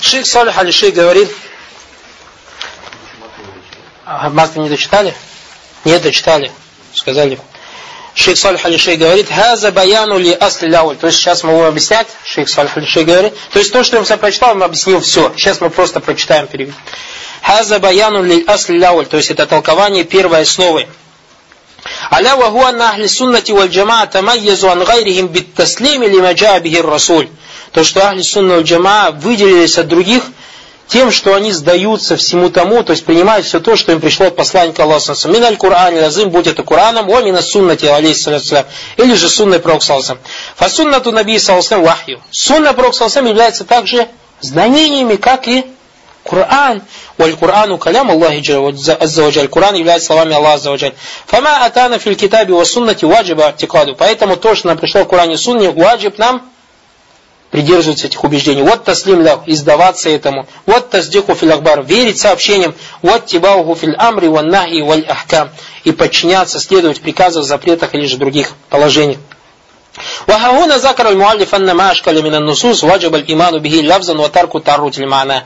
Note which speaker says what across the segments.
Speaker 1: Шейх Салих Алишей говорит, а, Мазда не дочитали? Нет, дочитали. Сказали. Шейх Салих Алишей говорит, «Хаза баяну ли асли ляуль». То есть сейчас мы будем объяснять, шейх Салих Алишей говорит. То есть то, что я вам прочитал, он объяснил все. Сейчас мы просто прочитаем перевод. «Хаза баяну ли асли ляуль». То есть это толкование первой основы. ألا وهو أن أهل السنة والجماعة تميزوا عن غيرهم بالتسليم لما جاء به الرسول. то, что Ахли Сунна Джама выделились от других тем, что они сдаются всему тому, то есть принимают все то, что им пришло от посланника Аллаха. Мин аль Кур'ан, лазым, будь это Кураном, о мина суннати, алейхиссалям, или же сунной пророк салсам. Фасуннату наби салсам вахью. Сунна пророк салсам является также знамениями, как и Коран. Валь Корану калям Аллахи Аззаваджаль. Коран является словами Аллаха Аззаваджаль. Фама атана фил китаби ва суннати ваджиба артикаду. Поэтому то, что нам пришло в Коране сунне, ваджиб нам придерживаться этих убеждений. Вот таслим лях, издаваться этому. Вот таздиху фил ахбар, верить сообщениям. Вот тибауху фил амри ван нахи валь ахкам. И подчиняться, следовать приказам, запретах или же других положениях. وهنا ذكر المؤلف أن ما أشكل من النصوص وجب الإيمان به لفظا وترك التعرض للمعنى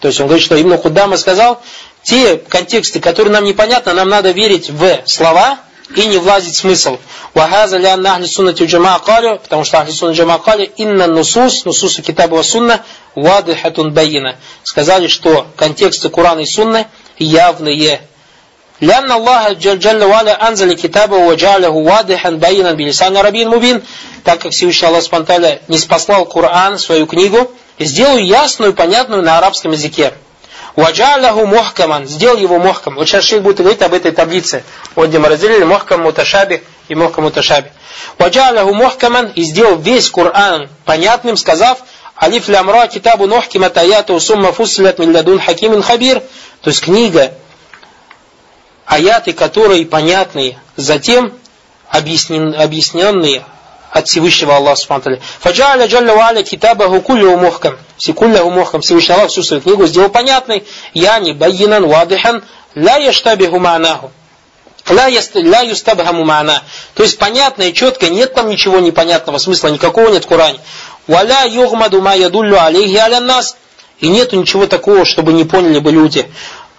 Speaker 1: то есть он говорит, что Ибн Худдама сказал, те контексты, которые нам непонятны, нам надо верить в слова и не влазить в смысл. Вахаза ля нахли суннати джама калю, потому что ахли сунна джама калю, инна нусус, нусусу китаба ва сунна, вадыхатун байина. Сказали, что контексты Курана и Сунны явные. لأن الله جل وعلا أنزل كتابه وجعله واضحا بينا بلسان عربي مبين так как Всевышний Аллах Спанталя не спаслал Коран, свою книгу, сделаю ясную, понятную на арабском языке. Ваджаляху мухкаман, сделал его мухкам. Вот сейчас шейх будет говорить об этой таблице. Вот где мы разделили мухкам муташаби и мухкам муташаби. Ваджаляху мухкаман и сделал весь Коран понятным, сказав, Алиф лямра китабу нухкима таяту сумма фуслят милладун хакимин хабир. То есть книга, аяты, которые понятные, затем объясненные, от Всевышнего Аллаха Субхану Фаджаля Джалля Валя Китабаху Куллю Мухкам. Куллю Мухкам. Всевышний Аллах всю свою книгу сделал понятной. Яни Байинан Вадыхан Ла Яштабиху Ма'наху. Ла юстабхаму ма'на. То есть понятно и четко, нет там ничего непонятного смысла, никакого нет в Коране. Валя югмаду ма ядуллю алейхи аля нас. И нету ничего такого, чтобы не поняли бы люди.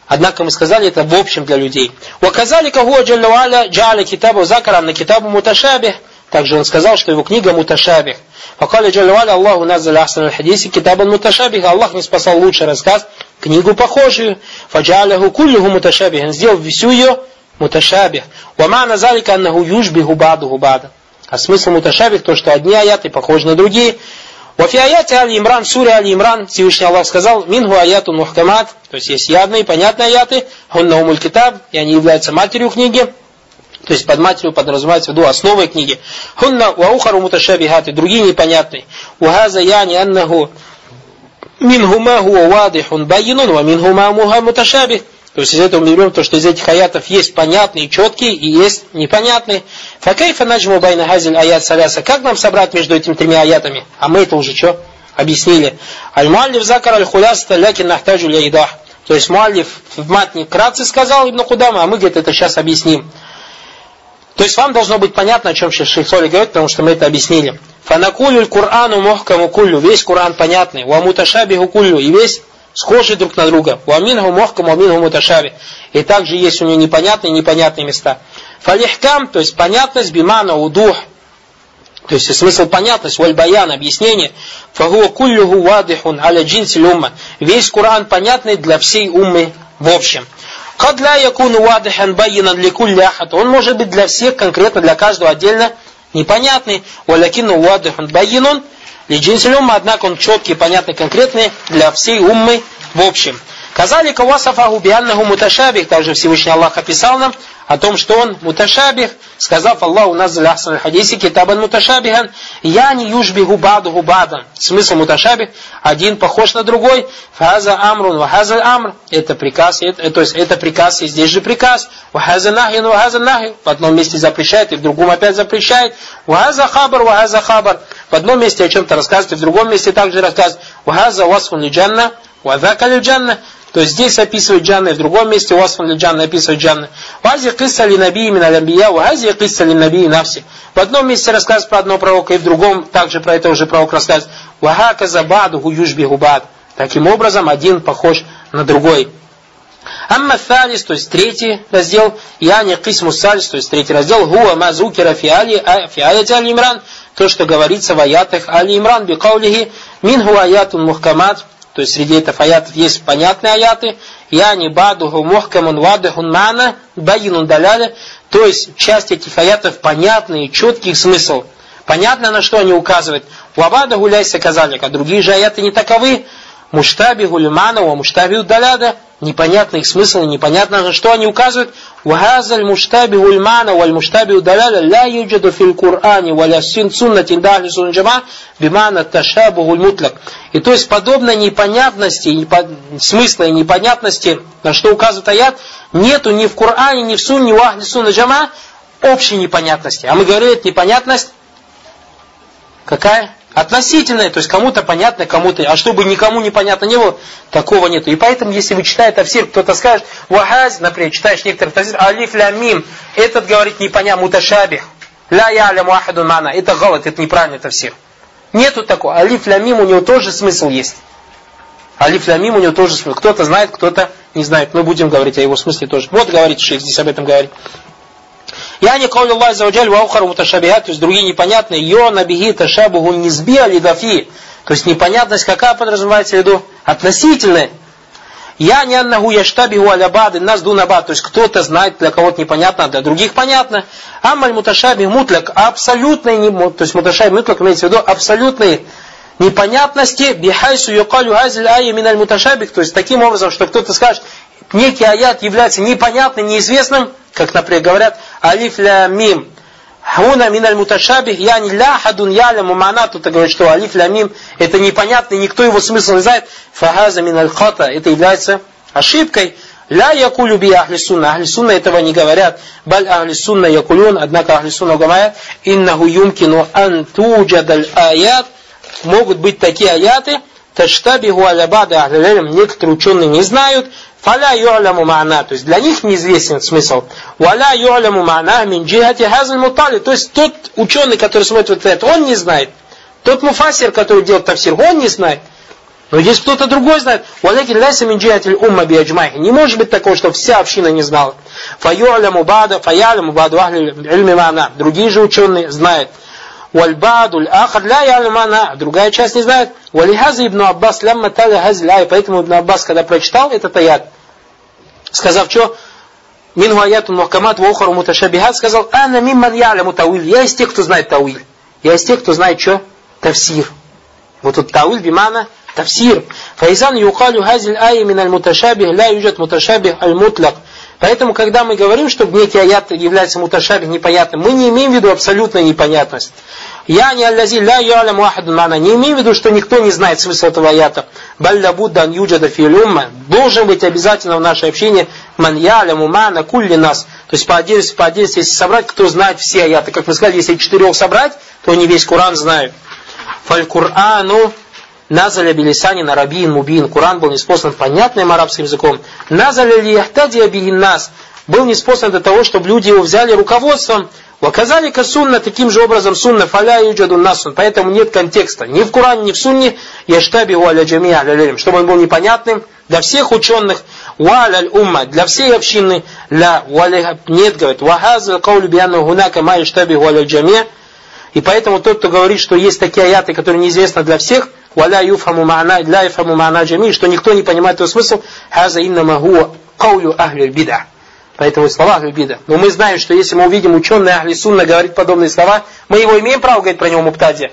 Speaker 1: Однако мы сказали это в общем для людей. Ваказали кахуа джалля джаля китабу закаран на китабу муташабих. Также он сказал, что его книга муташабих. Факали джалваля Аллаху назаля ахсан аль-хадиси китабан муташабих. Аллах не спасал лучший рассказ, книгу похожую. Фаджаляху куллюху муташабих. Он сделал всю ее муташабих. Вамана залика аннаху южбиху баду бада. А смысл муташабих то, что одни аяты похожи на другие. Вафи аяте Али Имран, суре Али Имран, Всевышний Аллах сказал, мингу аяту мухкамат, то есть есть явные, понятные аяты, хунна умуль китаб, и они являются матерью книги, то есть под матерью подразумевается в виду основой книги. Хунна ва ухару муташабихаты, другие непонятные. Ухаза яни аннаху минхума хуа вадихун байинун, ва минхума муха муташабих. То есть из этого мы берем то, что из этих аятов есть понятные, четкие и есть непонятные. Факайфа наджму байна хазиль аят саляса. Как нам собрать между этими тремя аятами? А мы это уже что? Объяснили. Аль-Муаллиф закар аль-хуляста лякин нахтаджу ляйдах. То есть Муаллиф в матне кратце сказал Ибн Кудама, а мы где-то это сейчас объясним. То есть вам должно быть понятно, о чем сейчас шейх Соли говорит, потому что мы это объяснили. Фанакулю Курану мохкаму кулю. Весь Куран понятный. Ва муташабиху кулю. И весь схожий друг на друга. Ва минху мохкаму, минху муташаби. И также есть у него непонятные и непонятные места. Фалихкам, то есть понятность, бимана, удух. То есть смысл понятность, вальбаян, объяснение. Фагуа куллюху вадихун аля джинси. Весь Куран понятный для всей уммы в общем. Кад ля якуну вадихан байинан ликулли ахад. Он может быть для всех, конкретно для каждого отдельно непонятный. Валякину вадихан байинун лиджинсиль умма, однако он четкий, понятный, конкретный для всей уммы в общем. Казали кавасафаху бианнаху муташабих, также Всевышний Аллах описал нам о том, что он муташабих, сказав Аллаху назаль ахсан хадиси китабан муташабихан, я не южбиху бадуху бадан. Смысл муташабих, один похож на другой, фаза амрун вахаза амр, это приказ, это, то есть это приказ, и здесь же приказ, вахаза нахин вахаза нахи, в одном месте запрещает, и в другом опять запрещает, вахаза хабар вахаза хабар, в одном месте о чем-то рассказывает, и в другом месте также рассказывает, вахаза васфун лиджанна, вадака лиджанна, то есть здесь описывает джанны, в другом месте Уасфан ли джанны описывает джанны. Вази кисса ли наби именно лямбия, вази кисса ли наби навси. В одном месте рассказывает про одного пророка, и в другом также про этого же пророка рассказывает. Ваха казабаду южби губад. Таким образом, один похож на другой. Амма фалис, то есть третий раздел, яни кисму салис, то есть третий раздел, гуа мазукира фиали, фиаяти али имран, то, что говорится в аятах али имран, бикаулихи, минху аятун мухкамат, то есть среди этих аятов есть понятные аяты, яни бадуху мухкамун вадухун мана, байинун даляля, то есть часть этих аятов понятный, четкий смысл. Понятно, на что они указывают. Вабада гуляйся казалика. Другие же аяты не таковы. Муштаби гулюмана, ва муштаби удаляда. Непонятно их смысл, непонятно на что они указывают. Муштаби гульмана, валь муштаби удаляда, ля юджаду фил Кур'ане, валя син суннати дахли сунджама, бимана ташабу гульмутлак. И то есть подобной непонятности, непо... смысла и непонятности, на что указывает аят, нету ни в Коране, ни в Сунне, в Ахли Сунна Джама общей непонятности. А мы говорили, это непонятность какая? Относительная, то есть кому-то понятно, кому-то, а чтобы никому непонятно не было, такого нету. И поэтому, если вы читаете тафсир, кто-то скажет, вахаз, например, читаешь некоторых тафсир, алиф ля мим, этот говорит непонятно, муташабих, ля ялям вахадун мана, это галат, это неправильный тафсир. Нету такого. Алиф ля мим, у него тоже смысл есть. Алиф ля мим, у него тоже смысл. Кто-то знает, кто-то не знает. Мы будем говорить о его смысле тоже. Вот говорит шейх, здесь об этом говорит. Я не каули Аллах за уджаль ваухару муташабихат, то есть другие непонятные. Йо набиги ташабуху низби алидафи. То есть непонятность какая подразумевается в виду? Относительная. Я не аннаху яштабиху алябады нас дунабад. То есть кто-то знает, для кого-то непонятно, для других понятно. Амаль муташаби мутляк. Абсолютный, то есть муташаби мутляк имеется в виду абсолютные непонятности бихайсу юкалю хазиль айя миналь муташабих. То есть таким образом, что кто-то скажет, некий аят является непонятным, неизвестным, как, например, говорят, алиф ля мим. Хуна миналь муташабих, я не ля хадун яляму мана, тут говорит, что алиф ля мим, это непонятно, никто его смысл не знает. Фахаза миналь хата, это является ошибкой. Ля якулю би ахли сунна. Ахли сунна этого не говорят. Баль ахли сунна якулюн, однако ахли сунна говорят, иннаху юмкину ан туджадаль аят, могут быть такие аяты, таштабиху аля бада некоторые ученые не знают, Фаля ю'ляму ма'на, то есть для них неизвестен смысл. Валя ю'ляму ма'на мин джихати хазаль мутали, то есть тот ученый, который смотрит вот это, он не знает. Тот муфасир, который делает тафсир, он не знает. Но здесь кто-то другой знает. Валякин ляса мин джихати умма биаджмахи. Не может быть такого, что вся община не знала. Фаю'ляму бада, фаяляму баду ахли. Другие же ученые знают. Вальбаду ахар ля ялимана, другая часть не знает. Валихаза ибн Аббас лямма таля хазля. Поэтому ибн Аббас, когда прочитал этот аят, сказав, что Мингу аятун мухкамат ва ухару муташабихат, сказал, ана мимман яляму тауиль. Я из тех, кто знает тауиль. Я из тех, кто знает что? Тавсир. Вот тут тауиль бимана тавсир. Файзан юкалю хазиль мин аль муташабих ля юджат муташабих аль мутляк. Поэтому, когда мы говорим, что некий аят является муташабих непонятным, мы не имеем в виду абсолютную непонятность. Я не аллази ля юалям вахадун мана. Не имеем в виду, что никто не знает смысл этого аята. Балля буддан юджада филюмма. Должен быть обязательно в нашей общине ман яляму мана кулли нас. То есть по отдельности, по отдельности, если собрать, кто знает все аяты. Как мы сказали, если четырех собрать, то они весь Коран знают. Фаль Курану Назаля билисани на рабиин мубин. Куран был неспослан понятным арабским языком. Назаля ли яхтадия бигин нас. Был неспослан для того, чтобы люди его взяли руководством. Ваказали сунна таким же образом сунна фаля юджаду насун. Поэтому нет контекста. Ни в Коране, ни в сунне. Яштаби уаля джамия аля Чтобы он был непонятным для всех ученых. Уаля умма. Для всей общины. Ля уаля нет, говорит. Вахаза каулю бианну гунака ма яштаби уаля джамия. И поэтому тот, кто говорит, что есть такие аяты, которые неизвестны для всех, валя юфхаму ма'на, ля юфхаму ма'на джами, что никто не понимает его смысл, хаза иннама хуа каулю ахлю бида. Поэтому слова ахлю бида. Но мы знаем, что если мы увидим ученый ахли сунна говорить подобные слова, мы его имеем право говорить про него муптади.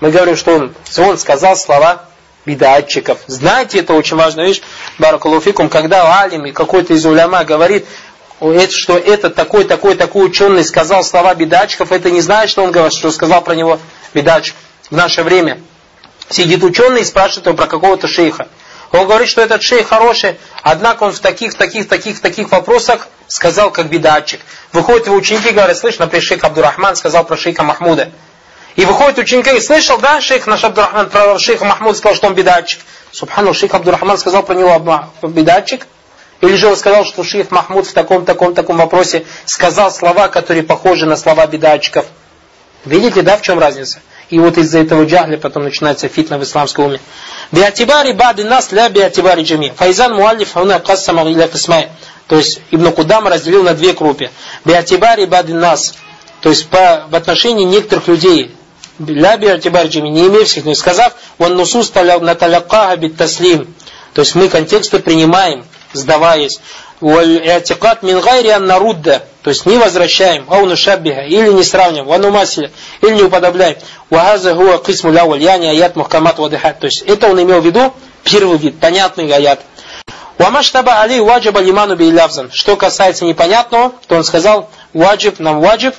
Speaker 1: Мы говорим, что он, он сказал слова бидатчиков. Знаете, это очень важная вещь, баракалуфикум, когда алим и какой-то из уляма говорит, что этот такой, такой, такой ученый сказал слова бедачков, это не значит, что он говорит, что сказал про него бедач в наше время. Сидит ученый и спрашивает его про какого-то шейха. Он говорит, что этот шейх хороший, однако он в таких, таких, таких, таких вопросах сказал, как бедатчик. Выходят его ученики и говорят, слышь, например, шейх Абдурахман сказал про шейха Махмуда. И выходит ученики и слышал, да, шейх наш Абдурахман про шейха Махмуда сказал, что он бедатчик. Субхану, шейх Абдурахман сказал про него бедатчик. Или же он сказал, что шейх Махмуд в таком, таком, таком вопросе сказал слова, которые похожи на слова бедатчиков. Видите, да, в чем разница? И вот из-за этого джахля потом начинается фитна в исламском уме. Биатибари бады нас ля биатибари джами. Файзан муаллиф хуна кассама иля кисмай. То есть Ибн Кудам разделил на две группы. Биатибари бады нас. То есть по, в отношении некоторых людей. Ля биатибари джами. Не имея всех, но сказав, он нусус наталякаха бит таслим. То есть мы контексты принимаем, сдаваясь. Валь-иатикат мин нарудда. То есть не возвращаем, ау нушаббиха, или не сравниваем, вану масиля, или не уподобляем. Вахаза хуа кисму яни аят мухкамат вадыхат. То есть это он имел в виду первый вид, понятный аят. Вамаштаба али ваджаба лиману би Что касается непонятного, то он сказал, ваджиб нам ваджиб,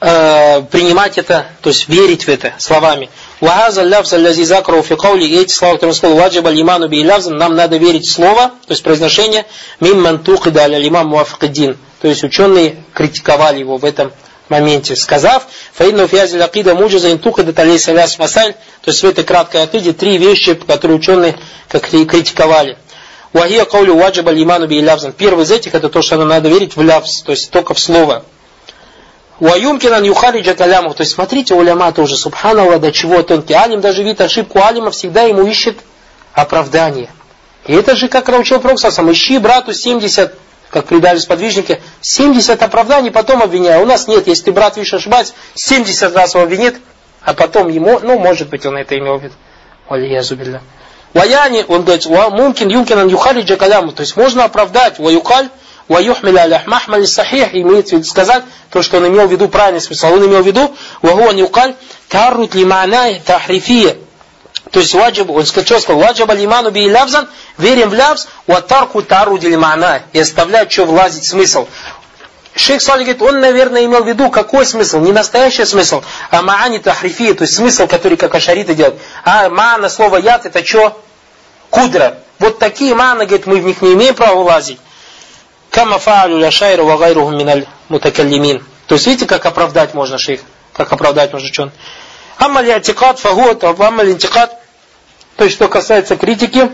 Speaker 1: э, принимать это, то есть верить в это словами. Вахаза лявза лязи закру фи каули, и эти слова, которые он сказал, ваджиба лиману би нам надо верить слово, то есть произношение, мимман туқида аля лимам муафикаддин. То есть ученые критиковали его в этом моменте, сказав, фаидну фиазиль акида муджиза интуха талейса ляс масаль, то есть в этой краткой акиде три вещи, которые ученые как критиковали. Вахия каулю ваджиба лиману би Первый из этих это то, что надо верить в лявс, то есть только в слово. Ваюмкинан юхариджа каляму. То есть смотрите, уляма тоже, субханаллах, до чего тонкий. Алим даже видит ошибку алима, всегда ему ищет оправдание. И это же, как научил Проксасам, ищи брату 70, как предали сподвижники, 70 оправданий, потом обвиняй. У нас нет, если ты брат видишь ошибать, 70 раз его обвинит, а потом ему, ну, может быть, он это имел в виду. Ваяни, он говорит, мумкин юмкинан юхариджа каляму. То есть можно оправдать, ваюкаль, ваюхмиля аля махмали сахих, имеется в виду сказать то, что он имел в виду правильный смысл. Он имел в виду, вагуан юкаль, таррут лимана тахрифия. То есть ваджиб, он сказал, что сказал, ваджиб алиману би лавзан, верим в лавз, ватарку тару дилимана, и оставлять, что влазить смысл. Шейх Салих говорит, он, наверное, имел в виду, какой смысл? Не настоящий смысл, а маани тахрифия, то есть смысл, который как ашариты делают. А маана слово яд, это что? Кудра. Вот такие мааны, говорит, мы в них не имеем права влазить. Кама фаалю ляшайру ва гайруху миналь мутакаллимин. То есть видите, как оправдать можно шейх? Как оправдать можно ученый? Амма лиатикат фагуат, амма линтикат. То есть, что касается критики,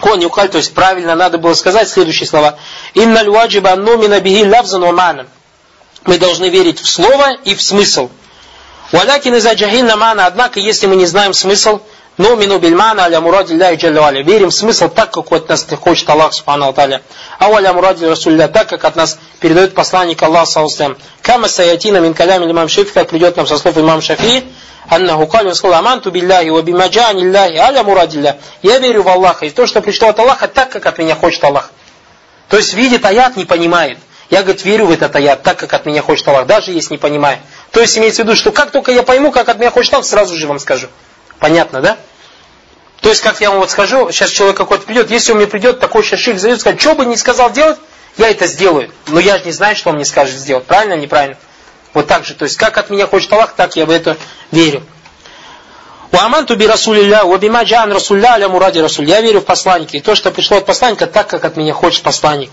Speaker 1: он юкаль, то есть правильно надо было сказать следующие слова. Инна льваджиба нумина бихи лавзан ва Мы должны верить в слово и в смысл. Валякин из джахинна мана, однако, если мы не знаем смысл, но мину бильмана аля Аллахи джалля Верим в смысл так, как от нас хочет Аллах Субхану Аталя. А аля муради Расулля так, как от нас передает посланник Аллах Саусалям. Кама саятина мин калями имам Шифи, как придет нам со слов имам Шафи, Аннаху каль, он сказал, аманту билляхи, ва бимаджани Аллахи, аля мурадилля. Я верю в Аллаха, и то, что пришло от Аллаха, так, как от меня хочет Аллах. То есть видит аят, не понимает. Я, говорит, верю в этот аят, так, как от меня хочет Аллах, даже если не понимаю. То есть имеется в виду, что как только я пойму, как от меня хочет Аллах, сразу же вам скажу. Понятно, да? То есть, как я вам вот скажу, сейчас человек какой-то придет, если он мне придет, такой сейчас шик зайдет, скажет, что бы не сказал делать, я это сделаю. Но я же не знаю, что он мне скажет сделать. Правильно, неправильно? Вот так же. То есть, как от меня хочет Аллах, так я в это верю. Уаманту би Расулилля, уабима джан Расулля аля муради Расуль. Я верю в посланника. И то, что пришло от посланника, так, как от меня хочет посланник.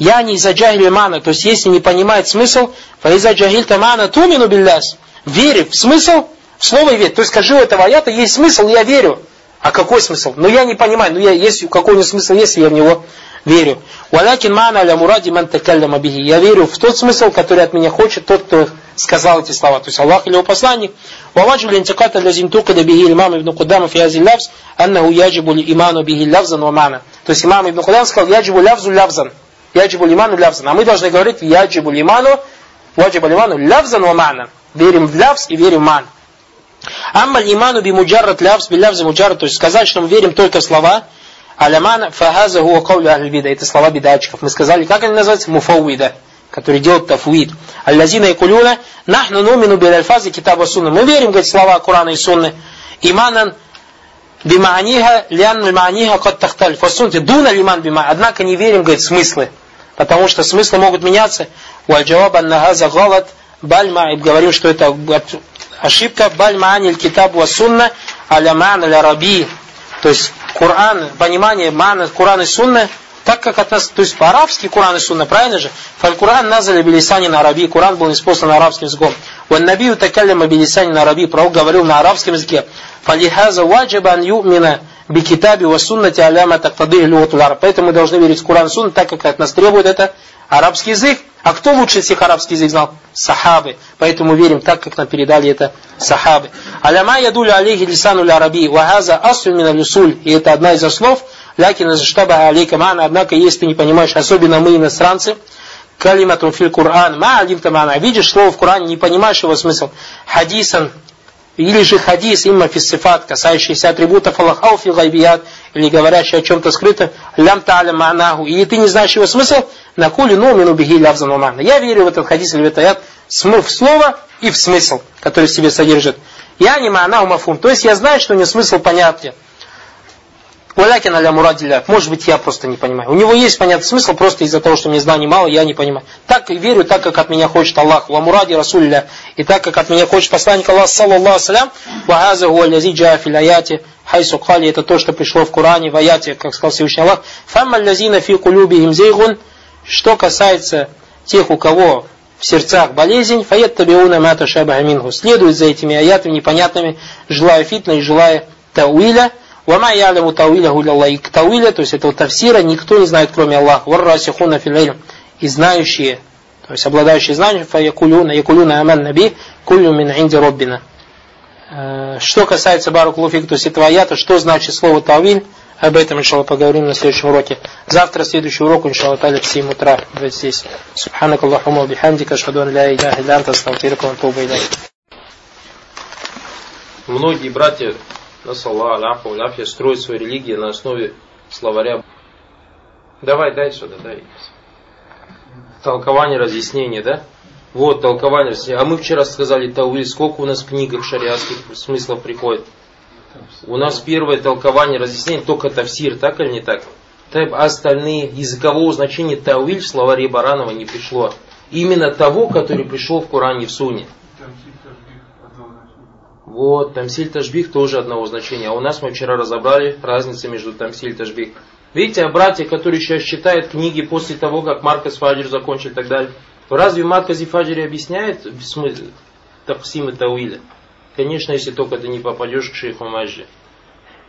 Speaker 1: Я не из-за мана. То есть, если не понимает смысл, фаиза джахиль тамана тумину билляс. Верю в смысл, слово верь. То есть, скажи этого аята, есть смысл, я верю. А какой смысл? Ну я не понимаю, ну я, есть, какой у него смысл есть, я в него верю. Валякин мана аля муради ман такалляма бихи. Я верю в тот смысл, который от меня хочет тот, кто сказал эти слова. То есть Аллах или его посланник. Ваваджу линтиката лазим тукада бихи имам ибн Кудама фи ази лавз, аннаху яджибу иману бихи лавзан ва мана. То есть имам ибн Кудам сказал, яджибу лавзу лавзан. Яджибу лиману лавзан. А мы должны говорить, яджибу лиману, ваджибу лиману лавзан ва мана. Верим в лавз и верим в ман. Амма иману би муджаррат лявс би лявз муджаррат, то есть сказать, что мы верим только в слова, алямана фахаза хуа каули ахль это слова бедачиков. Мы сказали, как они называются? Муфауида, которые делают тафуид. Аллазина и кулюна, нахну нумину бил альфази китаба сунна. Мы верим, говорит, слова Корана и Сунны. Иманан бимааниха, лян мааниха кот тахталь. Фасунте, дуна лиман бима. Однако не верим, говорит, смыслы. Потому что смыслы могут меняться. Уальджаваб аннахаза галат, бальма, и говорим, что это ошибка баль мааниль китаб ва сунна аля маан раби. То есть Коран, понимание мана Коран и сунна, так как от нас, то есть по-арабски Коран и сунна, правильно же? Фаль Коран назали билисани на араби, Коран был исполнен на арабском языком. Ван набию такалляма билисани на араби, пророк говорил на арабском языке. Фалихаза ваджиба ан юмина бикитаби ва суннати аляма тактады луатулар. Поэтому мы должны верить в Коран Сунна, так как от нас требует это арабский язык. А кто лучше всех арабский язык знал? Сахабы. Поэтому верим так, как нам передали это сахабы. Аляма ядуля алейхи лисану араби, вахаза асру мина люсуль. И это одна из основ. Лякина заштаба алейка мана. Однако, если ты не понимаешь, особенно мы, иностранцы, калиматун фил Кур'ан, ма алимта мана. Видишь слово в Коране, не понимаешь его смысл. Хадисан, или же хадис имма фиссифат, касающийся атрибутов Аллаха фи гайбият, или говорящий о чем-то скрытом, лям та'аля ма'наху, или ты не знаешь его смысл, на кули номину бихи лявзан мана. Я верю в этот хадис или в этот аят в слово и в смысл, который в себе содержит. Я не ма'наху мафум, то есть я знаю, что у него смысл понятен. Валякин аля мурадилля. Может быть, я просто не понимаю. У него есть понятный смысл, просто из-за того, что мне знаний мало, я не понимаю. Так верю, так как от меня хочет Аллах. Ва муради расулля. И так как от меня хочет посланник Аллах, саллаллаху салям, вахаза гуаллязи джа филяяти, хайсу кали, это то, что пришло в Коране, в аяте, как сказал Всевышний Аллах. Фамма лязина фи кулюбихим зейгун. Что касается тех, у кого в сердцах болезнь, фаят табиуна мата шаба амингу. Следует за этими аятами непонятными, желая фитна и желая тауиля, Вама яляму тауиляху ляллахи. К тауиля, то есть этого тавсира, никто не знает, кроме Аллаха. Варрасихуна филиль. И знающие, то есть обладающие знанием, фаякулюна, якулюна аман наби, кулю мин инди роббина. Э, что касается баракулуфик, то есть этого аята, что значит слово тауиль, об этом, иншаллах, поговорим на следующем уроке. Завтра, следующий урок, иншаллах, таля в 7 утра, вот здесь. Субханак Аллахума бихамдика, шхаду ан ля иляха ва атубу
Speaker 2: Многие братья насалла аляфа уляфья, строит свою религию на основе словаря. Давай, дай сюда, дай. Толкование, разъяснение, да? Вот, толкование, разъяснение. А мы вчера сказали Тауиль, сколько у нас в книгах шариатских смыслов приходит? У нас первое толкование, разъяснение, только тавсир, так или не так? А остальные, языкового значения Тауиль в словаре Баранова не пришло. Именно того, который пришел в Коране в Суне. Вот, тамсиль тажбих тоже одного значения. А у нас мы вчера разобрали разницу между тамсиль и. Видите, а братья, которые сейчас читают книги после того, как Маркос Фаджир закончил и так далее, разве Маркос и Фаджир объясняет смысл Таксима Тауиля? Конечно, если только ты не попадешь к шейху Маджи,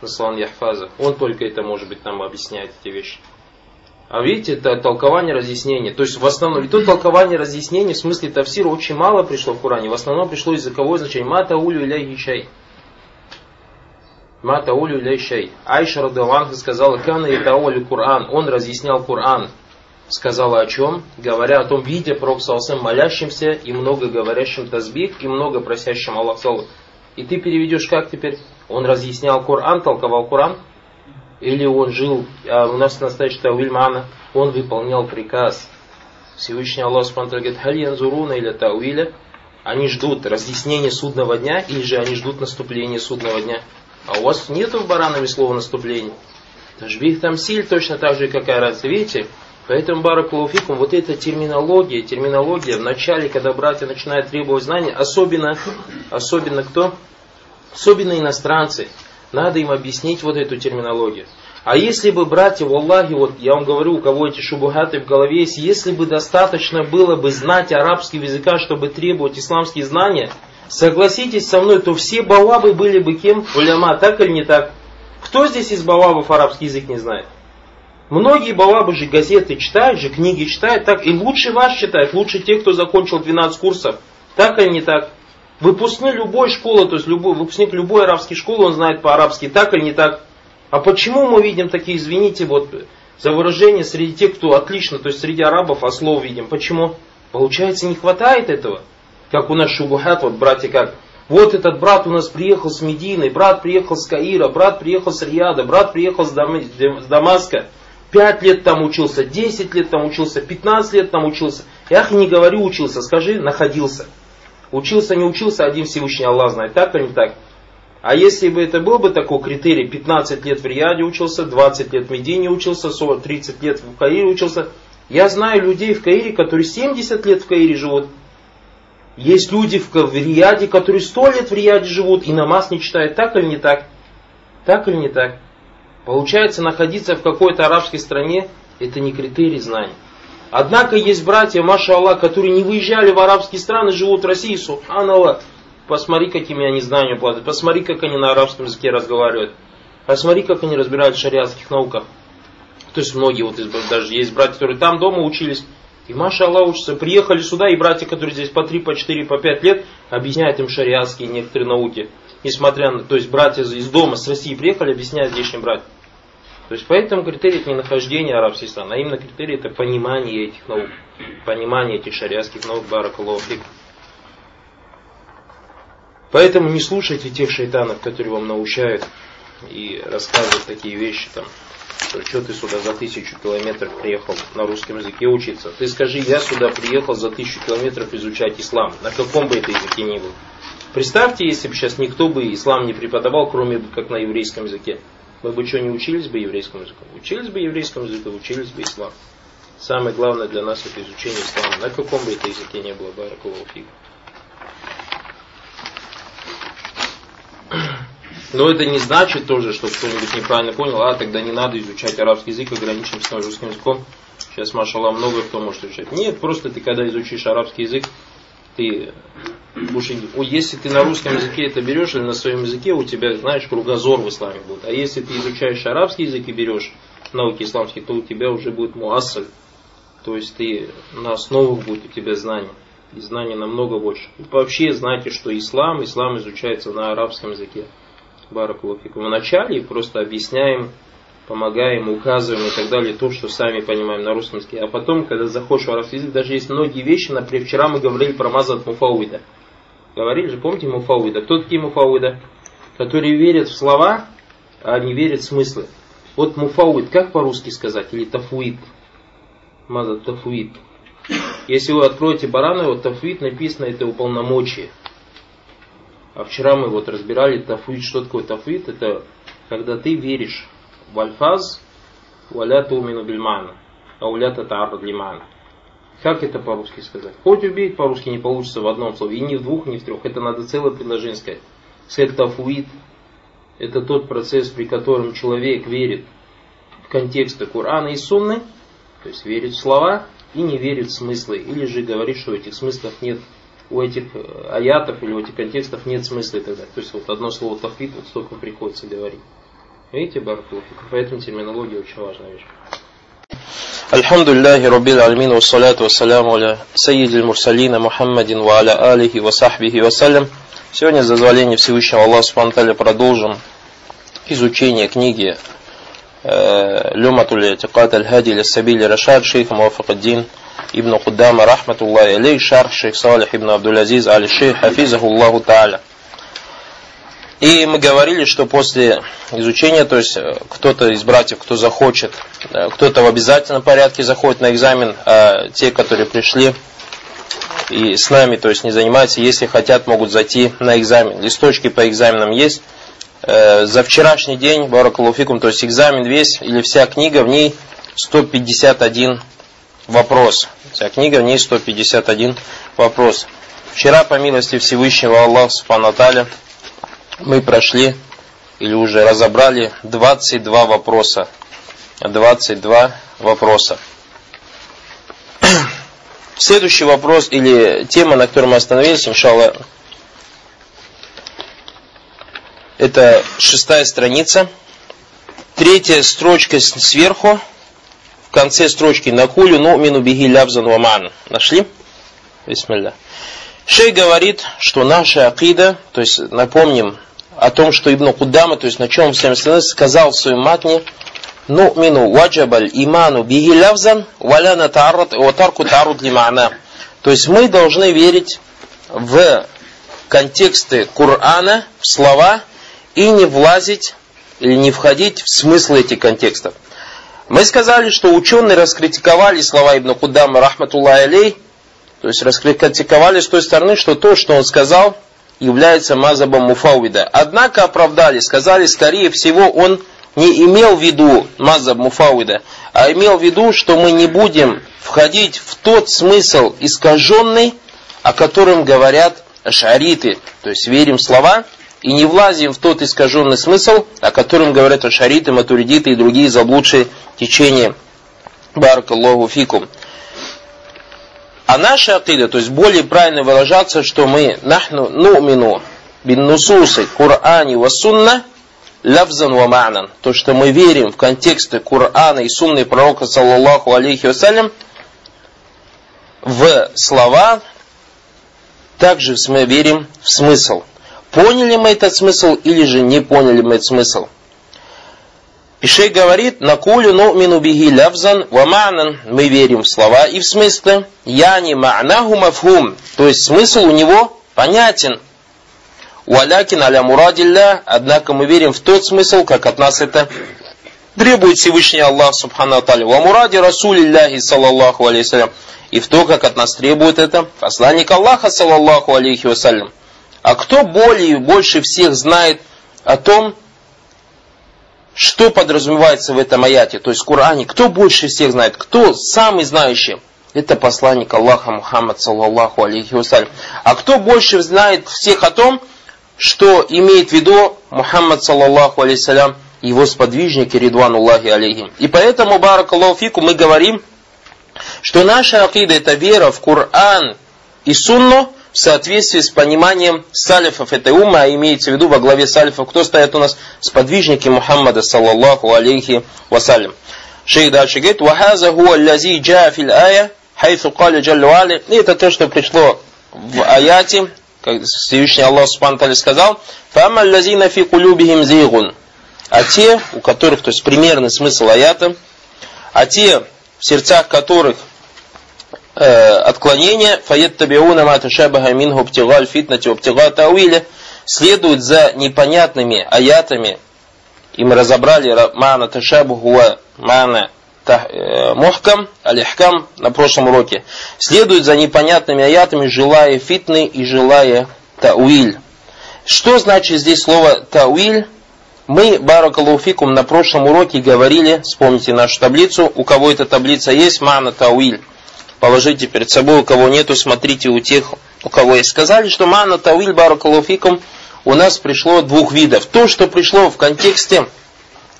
Speaker 2: Наслан Яхфаза. Он только это, может быть, нам объясняет эти вещи. А видите, это толкование разъяснения. То есть в основном, и то толкование разъяснения в смысле тавсира очень мало пришло в Коране. В основном пришло языковое значение. Мата улю иляй чай. Мата улю иляй чай. Айша Радаланха сказала, кана и таоли Коран. Он разъяснял Коран. Сказала о чем? Говоря о том, видя пророк Салсам молящимся и много говорящим тазбих и много просящим Аллах И ты переведешь как теперь? Он разъяснял Коран, толковал Коран, или он жил, а у нас настоящий Тауиль Мана, он выполнял приказ. Всевышний Аллах Субхану говорит, Халь Зуруна или Тауиля, они ждут разъяснения судного дня, или же они ждут наступления судного дня. А у вас нету в баранами слова наступление. Тажбих там силь точно так же, какая разница. Видите? Поэтому Баракулуфикум, вот эта терминология, терминология в начале, когда братья начинают требовать знаний, особенно, особенно кто? Особенно иностранцы. Надо им объяснить вот эту терминологию. А если бы, братья, Аллахе, вот я вам говорю, у кого эти шубухаты в голове есть, если бы достаточно было бы знать арабский языка, чтобы требовать исламские знания, согласитесь со мной, то все балабы были бы кем? Уляма, так или не так? Кто здесь из балабов арабский язык не знает? Многие балабы же газеты читают же, книги читают, так и лучше вас читают, лучше те, кто закончил 12 курсов. Так или не так? Выпускник любой школы, то есть любой, выпускник любой арабской школы, он знает по-арабски, так или не так. А почему мы видим такие, извините, вот за выражение среди тех, кто отлично, то есть среди арабов ослов видим. Почему? Получается, не хватает этого. Как у нас шубухат, вот братья как. Вот этот брат у нас приехал с Медины, брат приехал с Каира, брат приехал с Рияда, брат приехал с, Дам... с Дамаска. Пять лет там учился, десять лет там учился, пятнадцать лет там учился. Я не говорю учился, скажи находился. Учился, не учился, один Всевышний Аллах знает, так или не так? А если бы это был бы такой критерий, 15 лет в Рияде учился, 20 лет в Медине учился, 40, 30 лет в Каире учился, я знаю людей в Каире, которые 70 лет в Каире живут. Есть люди в, в Рияде, которые 100 лет в Рияде живут и намаз не читают, так или не так? Так или не так? Получается, находиться в какой-то арабской стране, это не критерий знаний. Однако есть братья, маша Аллах, которые не выезжали в арабские страны, живут в России, субханаллах. Посмотри, какими они знания обладают. Посмотри, как они на арабском языке разговаривают. А смотри, как они разбирают в шариатских науках. То есть многие, вот даже есть братья, которые там дома учились, и Маша Аллах учатся, приехали сюда, и братья, которые здесь по 3, по 4, по 5 лет, объясняют им шариатские некоторые науки. Несмотря на, то есть братья из дома, с России приехали, объясняют здешним братьям. То есть поэтому критерий это не нахождение арабских стран, а именно критерий это понимание этих наук, понимание этих шариатских наук, баракаллаху Поэтому не слушайте тех шайтанов, которые вам научают и рассказывают такие вещи там, что что ты сюда за тысячу километров приехал на русском языке учиться. Ты скажи, я сюда приехал за тысячу километров изучать ислам. На каком бы это языке ни был. Представьте, если бы сейчас никто бы ислам не преподавал, кроме как на еврейском языке. Мы бы что, не учились бы еврейскому языку? Учились бы еврейскому языку, учились бы ислам. Самое главное для нас это изучение ислама. На каком бы это языке не было, баракулуфик. Но это не значит тоже, что кто-нибудь неправильно понял, а тогда не надо изучать арабский язык, ограничимся русским языком. Сейчас, машалла, много кто может изучать. Нет, просто ты когда изучишь арабский язык, ты будешь, если ты на русском языке это берешь или на своем языке, у тебя, знаешь, кругозор в исламе будет. А если ты изучаешь арабский язык и берешь науки исламские, то у тебя уже будет муассаль. То есть ты на основах будет у тебя знания. И знаний намного больше. И вообще знаете, что ислам, ислам изучается на арабском языке. Баракулуфикум. Вначале просто объясняем, помогаем, указываем и так далее, то, что сами понимаем на русском языке. А потом, когда заходишь в арабский язык, даже есть многие вещи, например, вчера мы говорили про мазат муфауида. Говорили же, помните муфауида? Кто такие муфауида? Которые верят в слова, а не верят в смыслы. Вот муфауид, как по-русски сказать? Или тафуид? Мазат тафуид. Если вы откроете Баранова, тафуид написано это уполномочие. А вчера мы вот разбирали тафуид. Что такое тафуид? Это когда ты веришь в альфаз, валя тумину бильмана, а уля татарад лимана. Как это по-русски сказать? Хоть убить по-русски не получится в одном слове, и ни в двух, ни в трех. Это надо целое предложение сказать. Сказать тафуид – это тот процесс, при котором человек верит в контексты Корана и Сунны, то есть верит в слова и не верит в смыслы, или же говорит, что этих смыслов нет у этих э, аятов или у этих контекстов нет смысла и так далее. То есть вот одно слово тафид вот столько приходится говорить. Видите, Баракулуфик? Поэтому терминология очень важная вещь.
Speaker 3: الحمد لله رب العالمين والصلاة والسلام على سيد المرسلين محمد وعلى آله وصحبه وسلم Сегодня, за дозволение Всевышнего Аллаха Субхану продолжим изучение книги Люматуль Тикат Аль-Хади Лиссабили Рашад шейха Муафакаддин ибн Куддама Рахматуллахи алей шарх шейх Салих ибн Абдул-Азиз аль шейх Хафизаху Аллаху Та'аля. И мы говорили, что после изучения, то есть э, кто-то из братьев, кто захочет, э, кто-то в обязательном порядке заходит на экзамен, а те, которые пришли и с нами, то есть не занимаются, если хотят, могут зайти на экзамен. Листочки по экзаменам есть. Э, за вчерашний день, Баракалуфикум, то есть экзамен весь или вся книга, в ней 151 вопрос. Вся книга, в ней 151 вопрос. Вчера, по милости Всевышнего Аллаха Субхану мы прошли или уже разобрали 22 вопроса. 22 вопроса. Следующий вопрос или тема, на которой мы остановились, иншаллах, это шестая страница. Третья строчка сверху, в конце строчки «Накулю ну мину биги лябзан ваман». Нашли? Бисмилля. Шей говорит, что наша акида, то есть напомним о том, что Ибн Кудама, то есть на чем всем сказал в своем матне, ну мину ваджабаль иману биги лявзан валя натаррат ватарку таруд лимана. То есть мы должны верить в контексты Корана, в слова, и не влазить или не входить в смысл этих контекстов. Мы сказали, что ученые раскритиковали слова Ибн Кудама, рахматуллах алей, то есть раскритиковали с той стороны, что то, что он сказал, является мазабом муфауида. Однако оправдали, сказали, скорее всего, он не имел в виду мазаб муфауида, а имел в виду, что мы не будем входить в тот смысл искаженный, о котором говорят шариты, то есть верим в слова и не влазим в тот искаженный смысл, о котором говорят шариты, матуридиты и другие заблудшие течения. Баракаллаху фикум. А наша акида, то есть более правильно выражаться, что мы нахну нумину бин нусусы Кур'ани ва сунна,
Speaker 2: лавзан ва ма'нан. То, что мы верим в контексты Корана и сунны пророка, саллаллаху алейхи вассалям, в слова, также мы верим в смысл. Поняли мы этот смысл или же не поняли мы этот смысл. И шей говорит, накулю ну мину биги лавзан ва ма'нан. Мы верим в слова и в смыслы. Я не ма'наху мафхум. То есть смысл у него понятен. Валякин аля мурадилля. Однако мы верим в тот смысл, как от нас это требует Всевышний Аллах Субхану Аталя. Ва муради Расулилляхи саллаллаху алейхи И в то, как от нас требует это посланник Аллаха саллаллаху алейхи вассалям. А кто более больше всех знает о том, что подразумевается в этом аяте, то есть в Коране, кто больше всех знает, кто самый знающий? Это посланник Аллаха Мухаммад, саллаллаху алейхи вассалям. А кто больше знает всех о том, что имеет в виду Мухаммад, саллаллаху алейхи вассалям, его сподвижники, Ридвануллахи алейхим. И поэтому, баракаллаху фику, мы говорим, что наша акида это вера в Коран и Сунну, в соответствии с пониманием салифов этой уммы, а имеется в виду во главе салифов, кто стоят у нас? Сподвижники Мухаммада, саллаллаху алейхи вассалям. Шейх дальше говорит, «Вахаза хуа лязи джа фил ая, хайфу кали джаллу И это то, что пришло в аяте, как Всевышний Аллах Субхану сказал, «Фама лазина фи кулюбихим зигун». А те, у которых, то есть примерный смысл аята, а те, в сердцах которых отклонения, фаяттабиуна ма ташабаха минху обтигаль фитнати обтига тауиля, следуют за непонятными аятами, и мы разобрали мана ташабуху мана э, мухкам, алихкам на прошлом уроке, следуют за непонятными аятами, желая фитны и желая тауиль. Что значит здесь слово тауиль? Мы, Баракалуфикум, на прошлом уроке говорили, вспомните нашу таблицу, у кого эта таблица есть, мана тауиль положите перед собой, у кого нету, смотрите у тех, у кого есть. Сказали, что мана тауиль баракалуфикум у нас пришло двух видов. То, что пришло в контексте